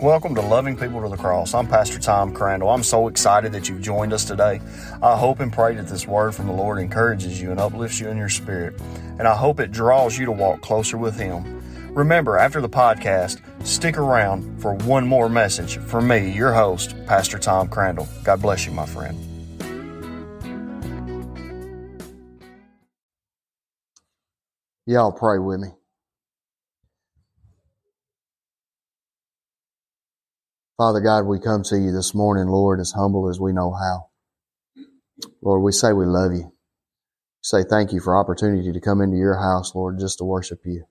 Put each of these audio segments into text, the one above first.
Welcome to Loving People to the Cross. I'm Pastor Tom Crandall. I'm so excited that you've joined us today. I hope and pray that this word from the Lord encourages you and uplifts you in your spirit, and I hope it draws you to walk closer with Him. Remember, after the podcast, stick around for one more message from me, your host, Pastor Tom Crandall. God bless you, my friend. Y'all pray with me. Father God, we come to you this morning, Lord, as humble as we know how. Lord, we say we love you. Say thank you for opportunity to come into your house, Lord, just to worship you.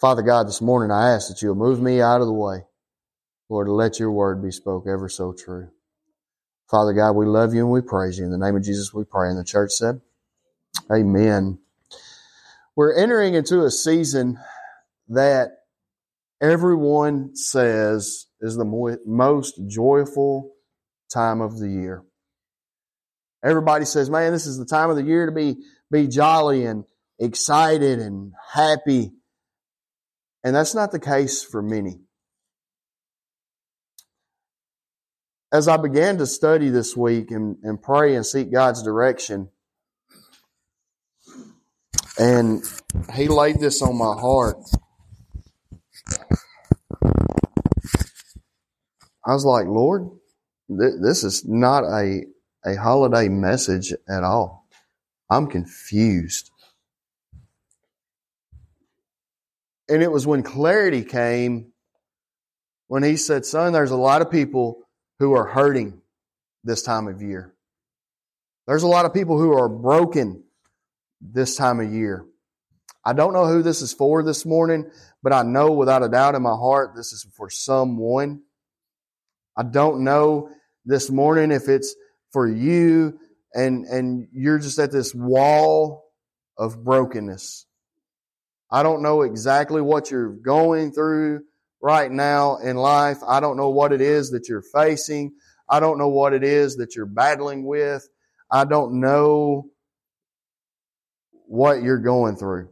Father God, this morning I ask that you'll move me out of the way. Lord, to let your word be spoke ever so true. Father God, we love you and we praise you. In the name of Jesus we pray. And the church said, Amen. We're entering into a season that everyone says is the most joyful time of the year. Everybody says, man, this is the time of the year to be, be jolly and excited and happy. And that's not the case for many. As I began to study this week and, and pray and seek God's direction, and He laid this on my heart I was like, Lord, th- this is not a, a holiday message at all. I'm confused. And it was when clarity came when he said, Son, there's a lot of people who are hurting this time of year. There's a lot of people who are broken this time of year. I don't know who this is for this morning, but I know without a doubt in my heart this is for someone. I don't know this morning if it's for you and, and you're just at this wall of brokenness. I don't know exactly what you're going through right now in life. I don't know what it is that you're facing. I don't know what it is that you're battling with. I don't know what you're going through.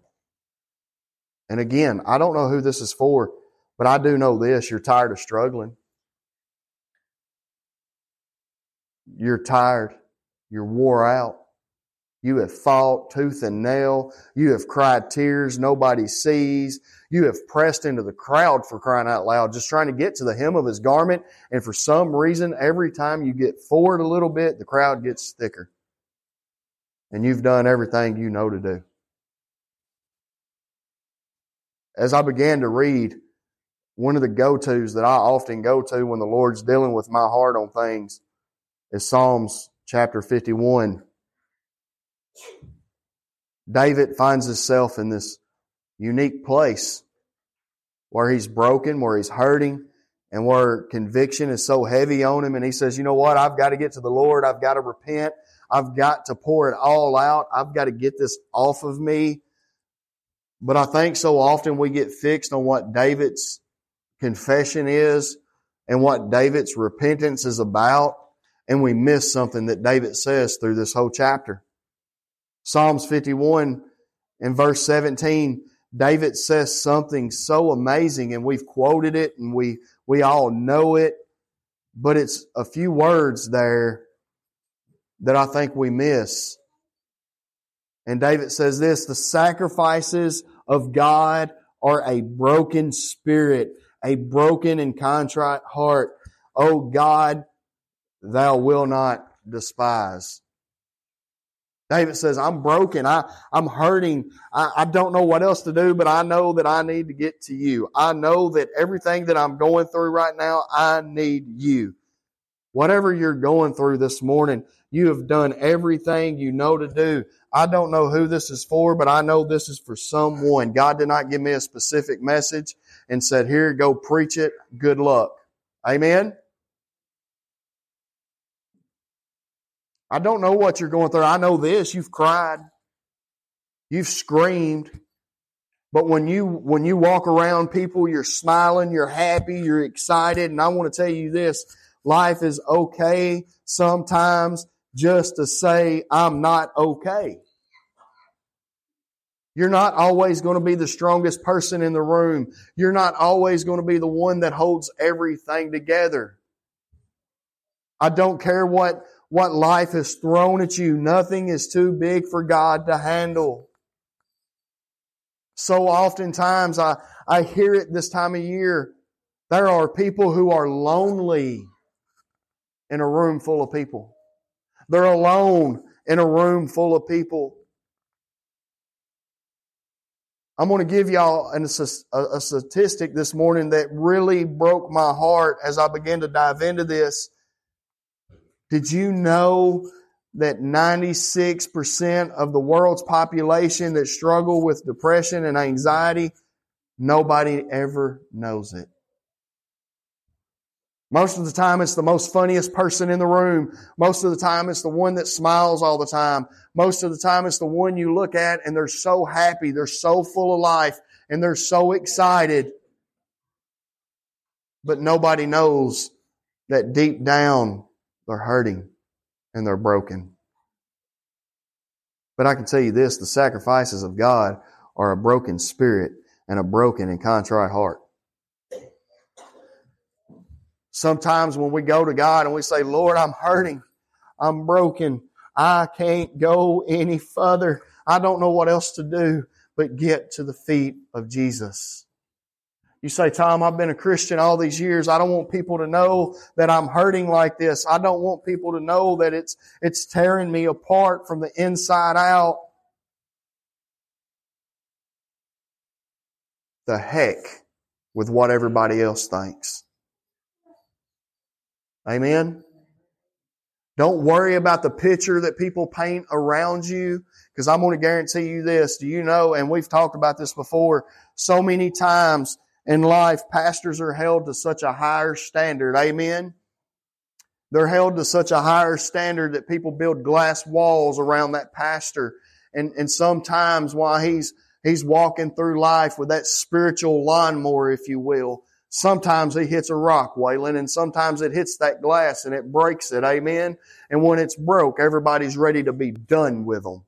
And again, I don't know who this is for, but I do know this. You're tired of struggling. You're tired. You're wore out. You have fought tooth and nail. You have cried tears nobody sees. You have pressed into the crowd for crying out loud, just trying to get to the hem of his garment. And for some reason, every time you get forward a little bit, the crowd gets thicker. And you've done everything you know to do. As I began to read, one of the go-tos that I often go to when the Lord's dealing with my heart on things is Psalms chapter 51. David finds himself in this unique place where he's broken, where he's hurting, and where conviction is so heavy on him. And he says, you know what? I've got to get to the Lord. I've got to repent. I've got to pour it all out. I've got to get this off of me. But I think so often we get fixed on what David's confession is and what David's repentance is about and we miss something that David says through this whole chapter. Psalms 51 and verse 17, David says something so amazing and we've quoted it and we, we all know it, but it's a few words there that I think we miss. And David says this, the sacrifices of God are a broken spirit, a broken and contrite heart. O God, thou will not despise. David says, I'm broken. I, I'm hurting. I, I don't know what else to do, but I know that I need to get to you. I know that everything that I'm going through right now, I need you. Whatever you're going through this morning, you have done everything you know to do. I don't know who this is for, but I know this is for someone. God did not give me a specific message and said, here, go preach it. Good luck. Amen. I don't know what you're going through. I know this. You've cried. You've screamed. But when you, when you walk around people, you're smiling, you're happy, you're excited. And I want to tell you this. Life is okay sometimes just to say, I'm not okay. You're not always going to be the strongest person in the room. You're not always going to be the one that holds everything together. I don't care what, what life has thrown at you. Nothing is too big for God to handle. So oftentimes I, I hear it this time of year. There are people who are lonely in a room full of people. They're alone in a room full of people. I'm going to give y'all a, a, statistic this morning that really broke my heart as I began to dive into this. Did you know that 96% of the world's population that struggle with depression and anxiety, nobody ever knows it? Most of the time, it's the most funniest person in the room. Most of the time, it's the one that smiles all the time. Most of the time, it's the one you look at and they're so happy. They're so full of life and they're so excited. But nobody knows that deep down they're hurting and they're broken. But I can tell you this, the sacrifices of God are a broken spirit and a broken and contrite heart. Sometimes when we go to God and we say, Lord, I'm hurting. I'm broken. I can't go any further. I don't know what else to do but get to the feet of Jesus. You say, Tom, I've been a Christian all these years. I don't want people to know that I'm hurting like this. I don't want people to know that it's, it's tearing me apart from the inside out. The heck with what everybody else thinks. Amen. Don't worry about the picture that people paint around you because I'm going to guarantee you this. Do you know, and we've talked about this before, so many times in life, pastors are held to such a higher standard. Amen. They're held to such a higher standard that people build glass walls around that pastor. And, and sometimes while he's, he's walking through life with that spiritual lawnmower, if you will, Sometimes he hits a rock, Waylon, and sometimes it hits that glass and it breaks it. Amen. And when it's broke, everybody's ready to be done with them.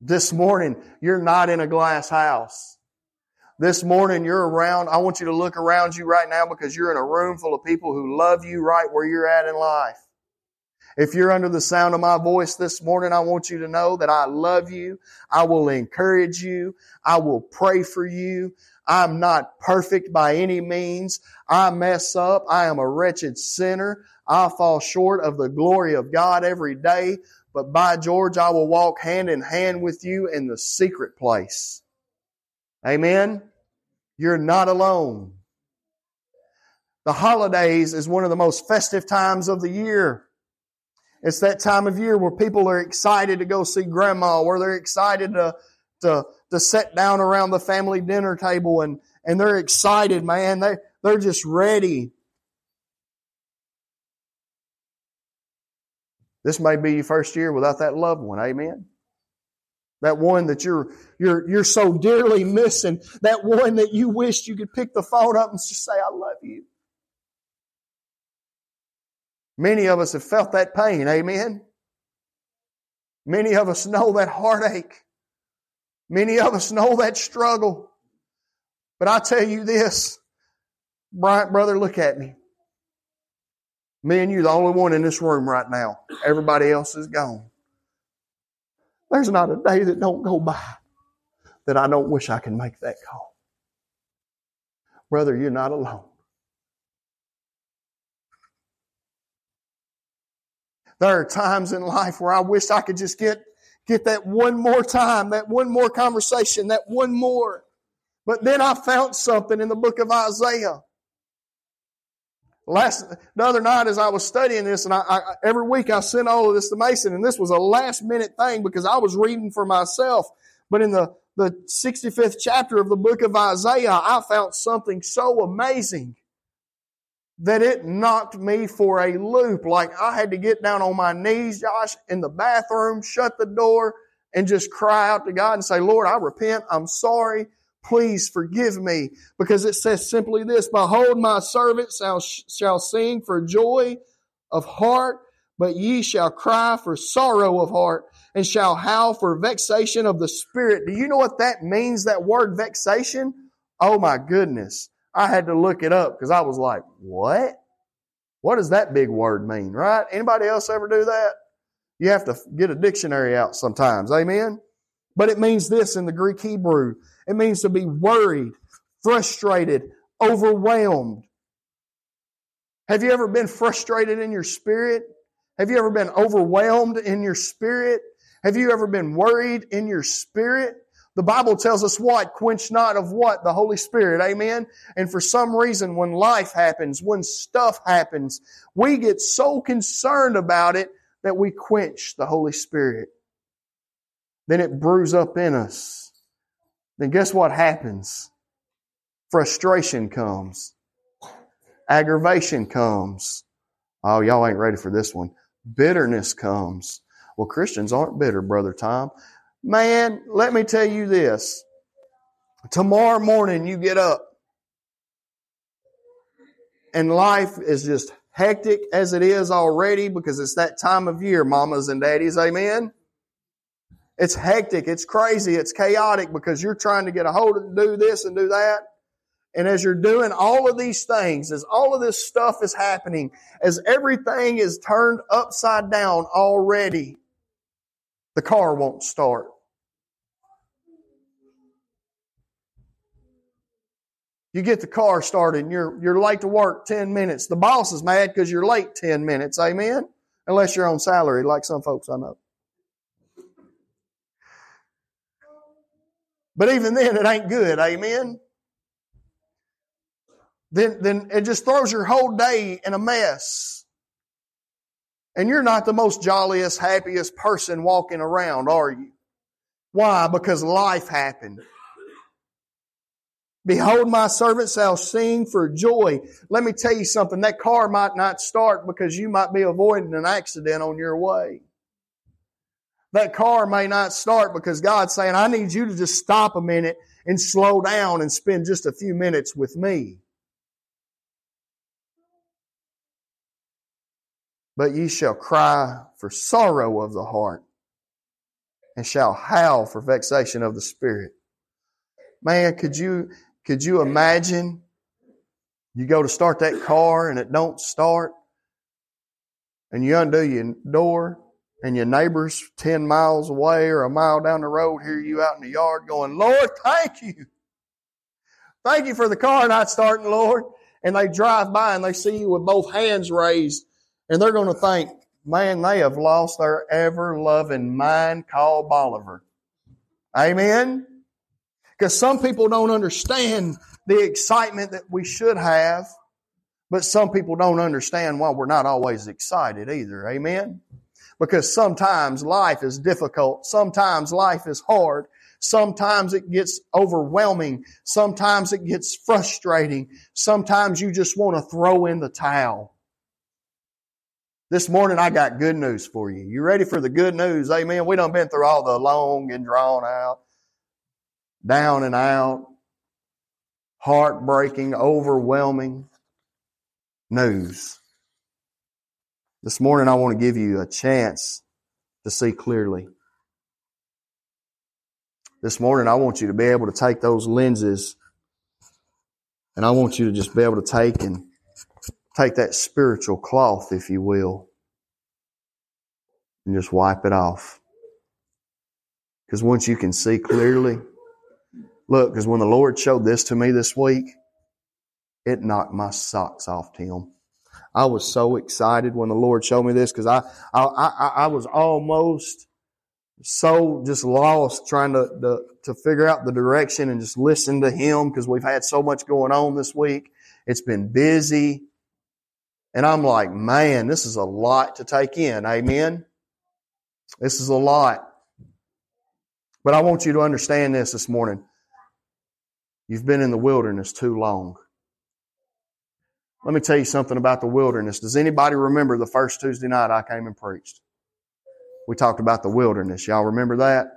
This morning, you're not in a glass house. This morning, you're around. I want you to look around you right now because you're in a room full of people who love you right where you're at in life. If you're under the sound of my voice this morning, I want you to know that I love you. I will encourage you. I will pray for you. I'm not perfect by any means. I mess up. I am a wretched sinner. I fall short of the glory of God every day. But by George, I will walk hand in hand with you in the secret place. Amen. You're not alone. The holidays is one of the most festive times of the year. It's that time of year where people are excited to go see grandma, where they're excited to, to to sit down around the family dinner table and, and they're excited, man. They, they're just ready. This may be your first year without that loved one. Amen. That one that you're, you're, you're so dearly missing. That one that you wished you could pick the phone up and just say, I love you. Many of us have felt that pain. Amen. Many of us know that heartache. Many of us know that struggle. But I tell you this, Bryant brother, look at me. Me and you, the only one in this room right now. Everybody else is gone. There's not a day that don't go by that I don't wish I could make that call. Brother, you're not alone. There are times in life where I wish I could just get get that one more time, that one more conversation, that one more. But then I found something in the book of Isaiah. Last the other night, as I was studying this, and I, I, every week I send all of this to Mason, and this was a last minute thing because I was reading for myself. But in the the 65th chapter of the book of Isaiah, I found something so amazing that it knocked me for a loop. Like I had to get down on my knees, Josh, in the bathroom, shut the door, and just cry out to God and say, Lord, I repent. I'm sorry. Please forgive me. Because it says simply this, Behold, my servant shall, shall sing for joy of heart, but ye shall cry for sorrow of heart. and shall howl for vexation of the spirit. Do you know what that means, that word vexation? Oh my goodness. I had to look it up because I was like, what? What does that big word mean, right? Anybody else ever do that? You have to get a dictionary out sometimes. Amen? But it means this in the Greek Hebrew. It means to be worried, frustrated, overwhelmed. Have you ever been frustrated in your spirit? Have you ever been overwhelmed in your spirit? Have you ever been worried in your spirit? The Bible tells us what? Quench not of what? The Holy Spirit. Amen. And for some reason, when life happens, when stuff happens, we get so concerned about it that we quench the Holy Spirit. Then it brews up in us. Then guess what happens? Frustration comes. Aggravation comes. Oh, y'all ain't ready for this one. Bitterness comes. Well, Christians aren't bitter, Brother Tom. Man, let me tell you this. Tomorrow morning you get up and life is just hectic as it is already because it's that time of year, mamas and daddies. Amen. It's hectic. It's crazy. It's chaotic because you're trying to get a hold of do this and do that. And as you're doing all of these things, as all of this stuff is happening, as everything is turned upside down already, the car won't start. You get the car started and you're, you're late to work 10 minutes. The boss is mad because you're late 10 minutes. Amen? Unless you're on salary, like some folks I know. But even then, it ain't good. Amen? Then, then it just throws your whole day in a mess. And you're not the most jolliest, happiest person walking around, are you? Why? Because life happened. Behold, my servant shall sing for joy. Let me tell you something. That car might not start because you might be avoiding an accident on your way. That car may not start because God's saying, I need you to just stop a minute and slow down and spend just a few minutes with me. But ye shall cry for sorrow of the heart and shall howl for vexation of the spirit. Man, could you, could you imagine you go to start that car and it don't start and you undo your door and your neighbor's 10 miles away or a mile down the road hear you out in the yard going, Lord, thank you. Thank you for the car not starting, Lord. And they drive by and they see you with both hands raised and they're going to think, man, they have lost their ever loving mind called Bolivar. Amen? Because some people don't understand the excitement that we should have, but some people don't understand why we're not always excited either. Amen? Because sometimes life is difficult. Sometimes life is hard. Sometimes it gets overwhelming. Sometimes it gets frustrating. Sometimes you just want to throw in the towel. This morning I got good news for you. You ready for the good news? Amen. We done been through all the long and drawn out, down and out, heartbreaking, overwhelming news. This morning I want to give you a chance to see clearly. This morning I want you to be able to take those lenses and I want you to just be able to take and take that spiritual cloth, if you will, and just wipe it off. Because once you can see clearly, look, because when the Lord showed this to me this week, it knocked my socks off, Tim. I was so excited when the Lord showed me this because I, I, I, I, was almost so just lost trying to, to, to figure out the direction and just listen to Him because we've had so much going on this week. It's been busy. And I'm like, man, this is a lot to take in. Amen. This is a lot. But I want you to understand this this morning. You've been in the wilderness too long. Let me tell you something about the wilderness. Does anybody remember the first Tuesday night I came and preached? We talked about the wilderness. Y'all remember that?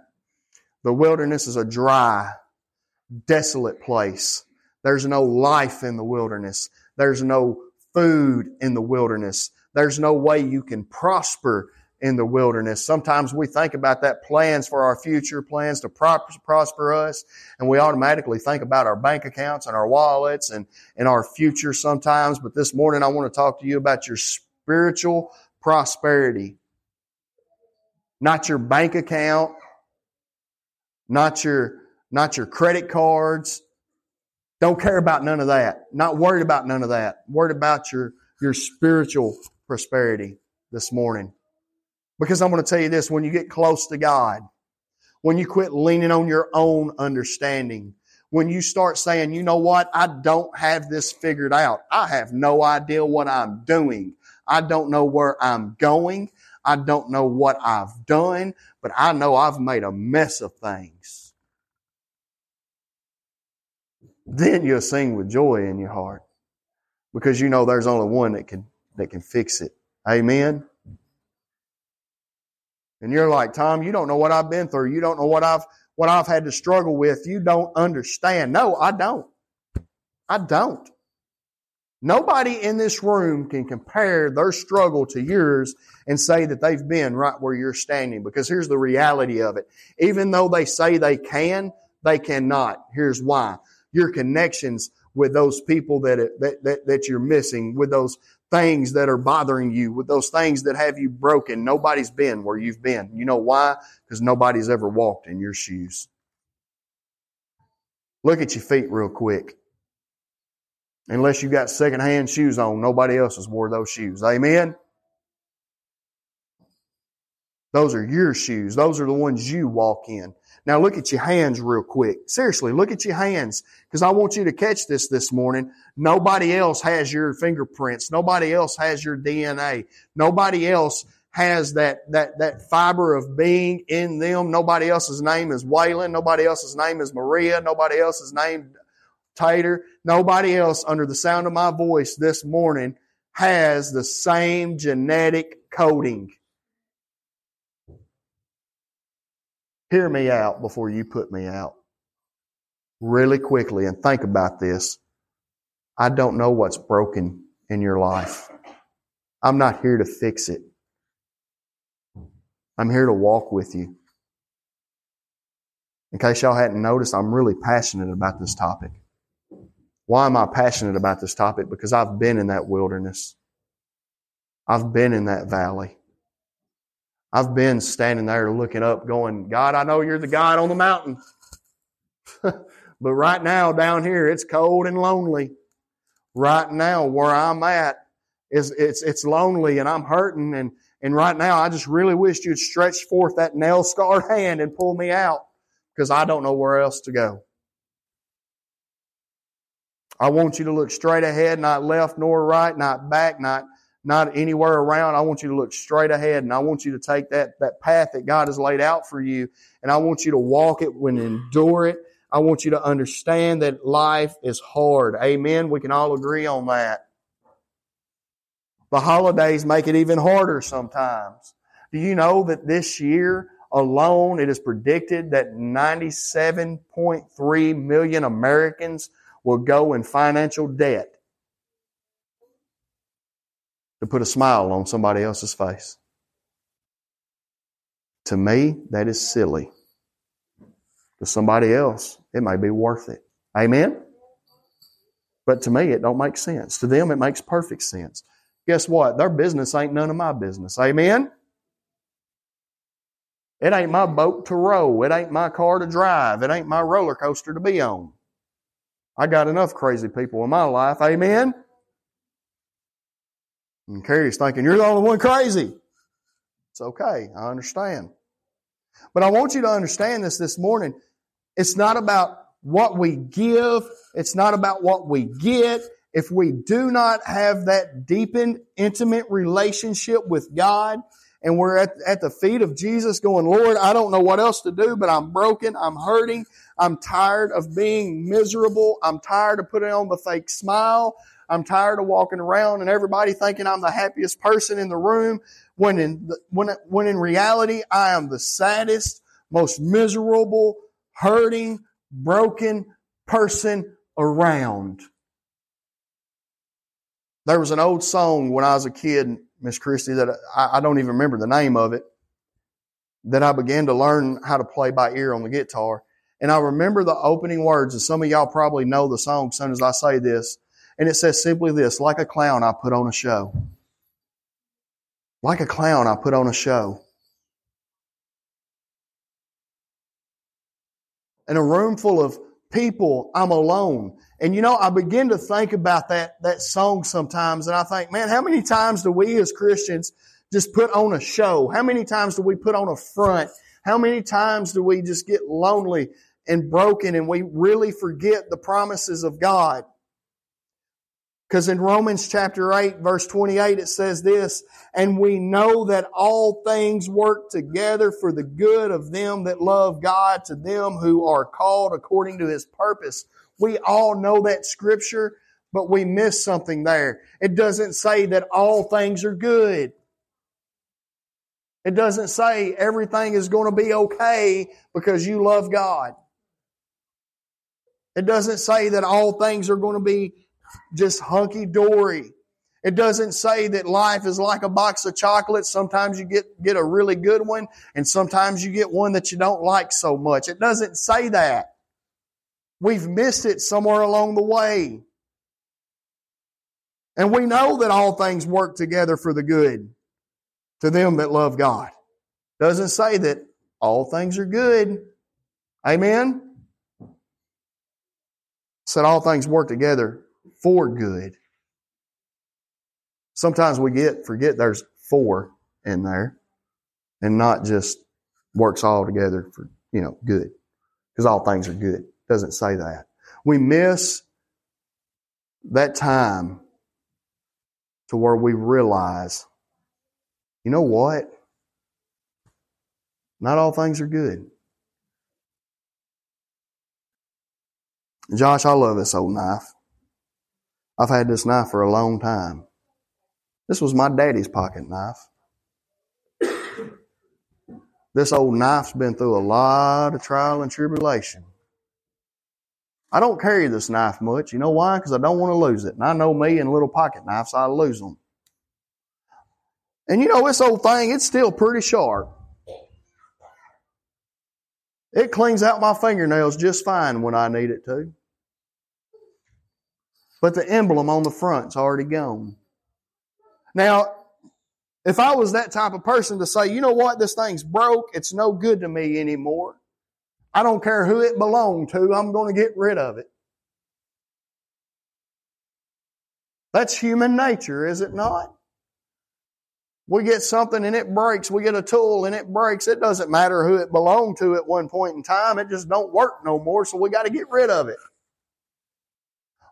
The wilderness is a dry, desolate place. There's no life in the wilderness. There's no food in the wilderness. There's no way you can prosper in the wilderness. Sometimes we think about that plans for our future, plans to prosper us, and we automatically think about our bank accounts and our wallets and, and our future sometimes. But this morning I want to talk to you about your spiritual prosperity. Not your bank account, not your, not your credit cards. Don't care about none of that. Not worried about none of that. Worried about your, your spiritual prosperity this morning. Because I'm going to tell you this, when you get close to God, when you quit leaning on your own understanding, when you start saying, you know what, I don't have this figured out. I have no idea what I'm doing. I don't know where I'm going. I don't know what I've done, but I know I've made a mess of things. Then you'll sing with joy in your heart because you know there's only one that can, that can fix it. Amen. And you're like, Tom, you don't know what I've been through. You don't know what I've, what I've had to struggle with. You don't understand. No, I don't. I don't. Nobody in this room can compare their struggle to yours and say that they've been right where you're standing because here's the reality of it. Even though they say they can, they cannot. Here's why. Your connections with those people that, that, that, that you're missing, with those things that are bothering you, with those things that have you broken. Nobody's been where you've been. You know why? Because nobody's ever walked in your shoes. Look at your feet real quick. Unless you got secondhand shoes on, nobody else has wore those shoes. Amen? Those are your shoes. Those are the ones you walk in. Now look at your hands real quick. Seriously, look at your hands because I want you to catch this this morning. Nobody else has your fingerprints. Nobody else has your DNA. Nobody else has that, that, that fiber of being in them. Nobody else's name is Waylon. Nobody else's name is Maria. Nobody else's name Tater. Nobody else under the sound of my voice this morning has the same genetic coding. Hear me out before you put me out. Really quickly and think about this. I don't know what's broken in your life. I'm not here to fix it. I'm here to walk with you. In case y'all hadn't noticed, I'm really passionate about this topic. Why am I passionate about this topic? Because I've been in that wilderness. I've been in that valley. I've been standing there looking up, going, God, I know you're the God on the mountain. but right now, down here, it's cold and lonely. Right now, where I'm at, is it's it's lonely and I'm hurting and and right now I just really wish you'd stretch forth that nail scarred hand and pull me out because I don't know where else to go. I want you to look straight ahead, not left nor right, not back, not not anywhere around. I want you to look straight ahead and I want you to take that, that path that God has laid out for you and I want you to walk it and endure it. I want you to understand that life is hard. Amen. We can all agree on that. The holidays make it even harder sometimes. Do you know that this year alone it is predicted that 97.3 million Americans will go in financial debt? To put a smile on somebody else's face. To me, that is silly. To somebody else, it may be worth it. Amen? But to me, it don't make sense. To them, it makes perfect sense. Guess what? Their business ain't none of my business. Amen? It ain't my boat to row. It ain't my car to drive. It ain't my roller coaster to be on. I got enough crazy people in my life. Amen? And Carrie's thinking, you're the only one crazy. It's okay. I understand. But I want you to understand this this morning. It's not about what we give. It's not about what we get. If we do not have that deepened, intimate relationship with God, and we're at, at the feet of Jesus going, Lord, I don't know what else to do, but I'm broken. I'm hurting. I'm tired of being miserable. I'm tired of putting on the fake smile. I'm tired of walking around and everybody thinking I'm the happiest person in the room when in, when, when in reality I am the saddest, most miserable, hurting, broken person around. There was an old song when I was a kid, Miss Christie, that I, I don't even remember the name of it, that I began to learn how to play by ear on the guitar. And I remember the opening words, and some of y'all probably know the song as soon as I say this. And it says simply this, like a clown, I put on a show. Like a clown, I put on a show. In a room full of people, I'm alone. And you know, I begin to think about that, that song sometimes, and I think, man, how many times do we as Christians just put on a show? How many times do we put on a front? How many times do we just get lonely and broken and we really forget the promises of God? Because in Romans chapter 8, verse 28, it says this, and we know that all things work together for the good of them that love God, to them who are called according to his purpose. We all know that scripture, but we miss something there. It doesn't say that all things are good. It doesn't say everything is going to be okay because you love God. It doesn't say that all things are going to be just hunky dory. It doesn't say that life is like a box of chocolates. Sometimes you get, get a really good one and sometimes you get one that you don't like so much. It doesn't say that. We've missed it somewhere along the way. And we know that all things work together for the good to them that love God. Doesn't say that all things are good. Amen? Said all things work together for good. Sometimes we get forget there's for in there and not just works all together for, you know, good. Because all things are good. Doesn't say that. We miss that time to where we realize, you know what? Not all things are good. Josh, I love this old knife. I've had this knife for a long time. This was my daddy's pocket knife. This old knife's been through a lot of trial and tribulation. I don't carry this knife much. You know why? Because I don't want to lose it. And I know me and little pocket knives, I lose them. And you know, this old thing, it's still pretty sharp. It cleans out my fingernails just fine when I need it to. But the emblem on the front's already gone. Now, if I was that type of person to say, you know what, this thing's broke, it's no good to me anymore. I don't care who it belonged to, I'm going to get rid of it. That's human nature, is it not? We get something and it breaks. We get a tool and it breaks. It doesn't matter who it belonged to at one point in time. It just don't work no more, so we got to get rid of it.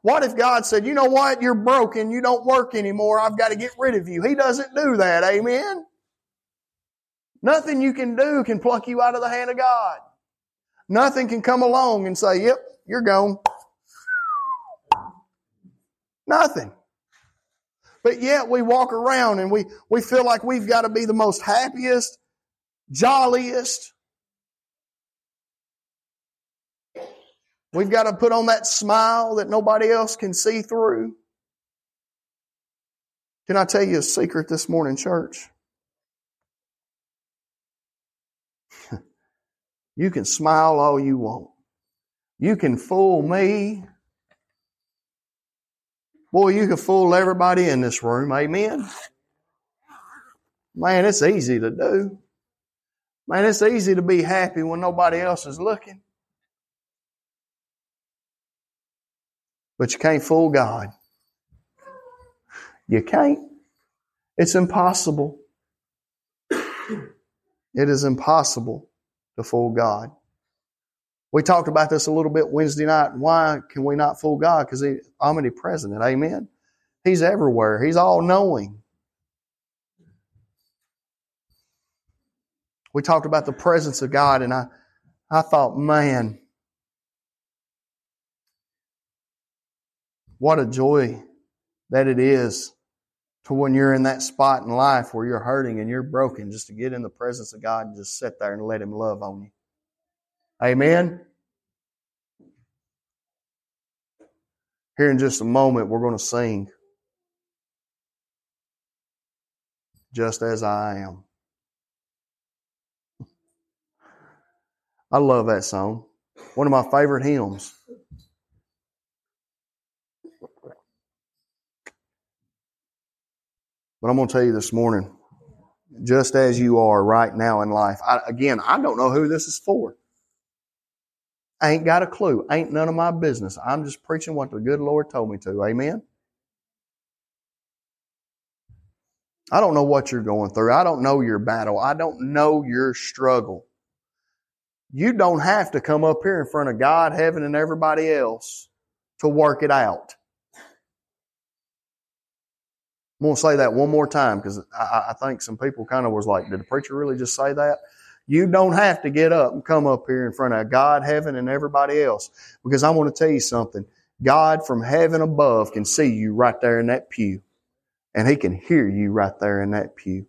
What if God said, you know what? You're broken. You don't work anymore. I've got to get rid of you. He doesn't do that. Amen. Nothing you can do can pluck you out of the hand of God. Nothing can come along and say, yep, you're gone. Nothing. But yet we walk around and we, we feel like we've got to be the most happiest, jolliest, We've got to put on that smile that nobody else can see through. Can I tell you a secret this morning, church? you can smile all you want. You can fool me. Boy, you can fool everybody in this room. Amen. Man, it's easy to do. Man, it's easy to be happy when nobody else is looking. But you can't fool God. You can't. It's impossible. It is impossible to fool God. We talked about this a little bit Wednesday night. Why can we not fool God? Because He's omnipresent. Amen. He's everywhere. He's all knowing. We talked about the presence of God, and I, I thought, man, What a joy that it is to when you're in that spot in life where you're hurting and you're broken, just to get in the presence of God and just sit there and let Him love on you. Amen. Here in just a moment, we're going to sing. just as I am. I love that song. One of my favorite hymns. But I'm going to tell you this morning, just as you are right now in life. I, again, I don't know who this is for. I ain't got a clue. Ain't none of my business. I'm just preaching what the good Lord told me to. Amen. I don't know what you're going through. I don't know your battle. I don't know your struggle. You don't have to come up here in front of God, heaven, and everybody else to work it out. I'm going to say that one more time because I, I, think some people kind of was like, did the preacher really just say that? You don't have to get up and come up here in front of God, heaven, and everybody else because I want to tell you something. God from heaven above can see you right there in that pew and He can hear you right there in that pew.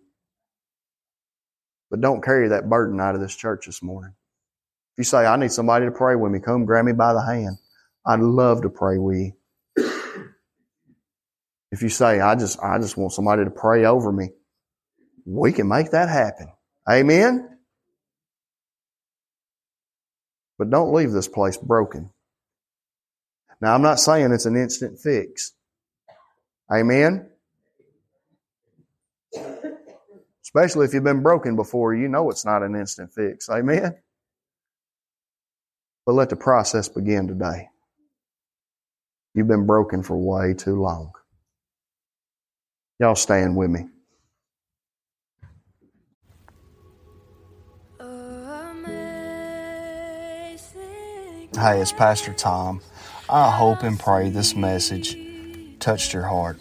But don't carry that burden out of this church this morning. If you say, I need somebody to pray with me, come grab me by the hand. I'd love to pray with you. If you say, I just, I just want somebody to pray over me, we can make that happen. Amen? But don't leave this place broken. Now, I'm not saying it's an instant fix. Amen? Especially if you've been broken before, you know it's not an instant fix. Amen? But let the process begin today. You've been broken for way too long. Y'all stand with me. Hey, it's Pastor Tom. I hope and pray this message touched your heart.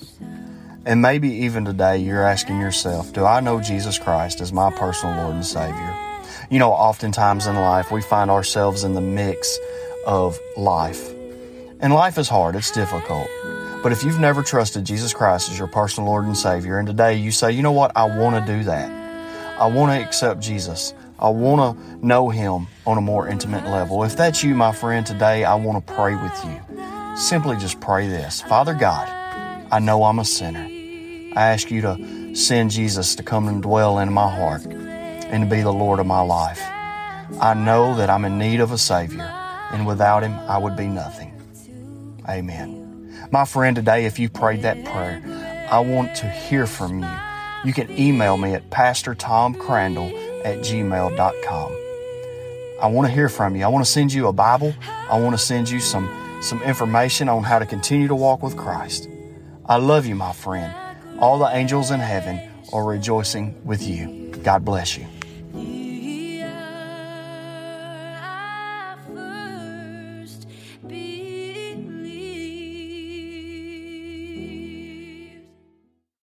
And maybe even today you're asking yourself, Do I know Jesus Christ as my personal Lord and Savior? You know, oftentimes in life we find ourselves in the mix of life. And life is hard, it's difficult. But if you've never trusted Jesus Christ as your personal Lord and Savior, and today you say, you know what, I want to do that. I want to accept Jesus. I want to know Him on a more intimate level. If that's you, my friend, today I want to pray with you. Simply just pray this Father God, I know I'm a sinner. I ask you to send Jesus to come and dwell in my heart and to be the Lord of my life. I know that I'm in need of a Savior, and without Him, I would be nothing. Amen. My friend, today, if you prayed that prayer, I want to hear from you. You can email me at pastortomcrandall at gmail.com. I want to hear from you. I want to send you a Bible. I want to send you some, some information on how to continue to walk with Christ. I love you, my friend. All the angels in heaven are rejoicing with you. God bless you.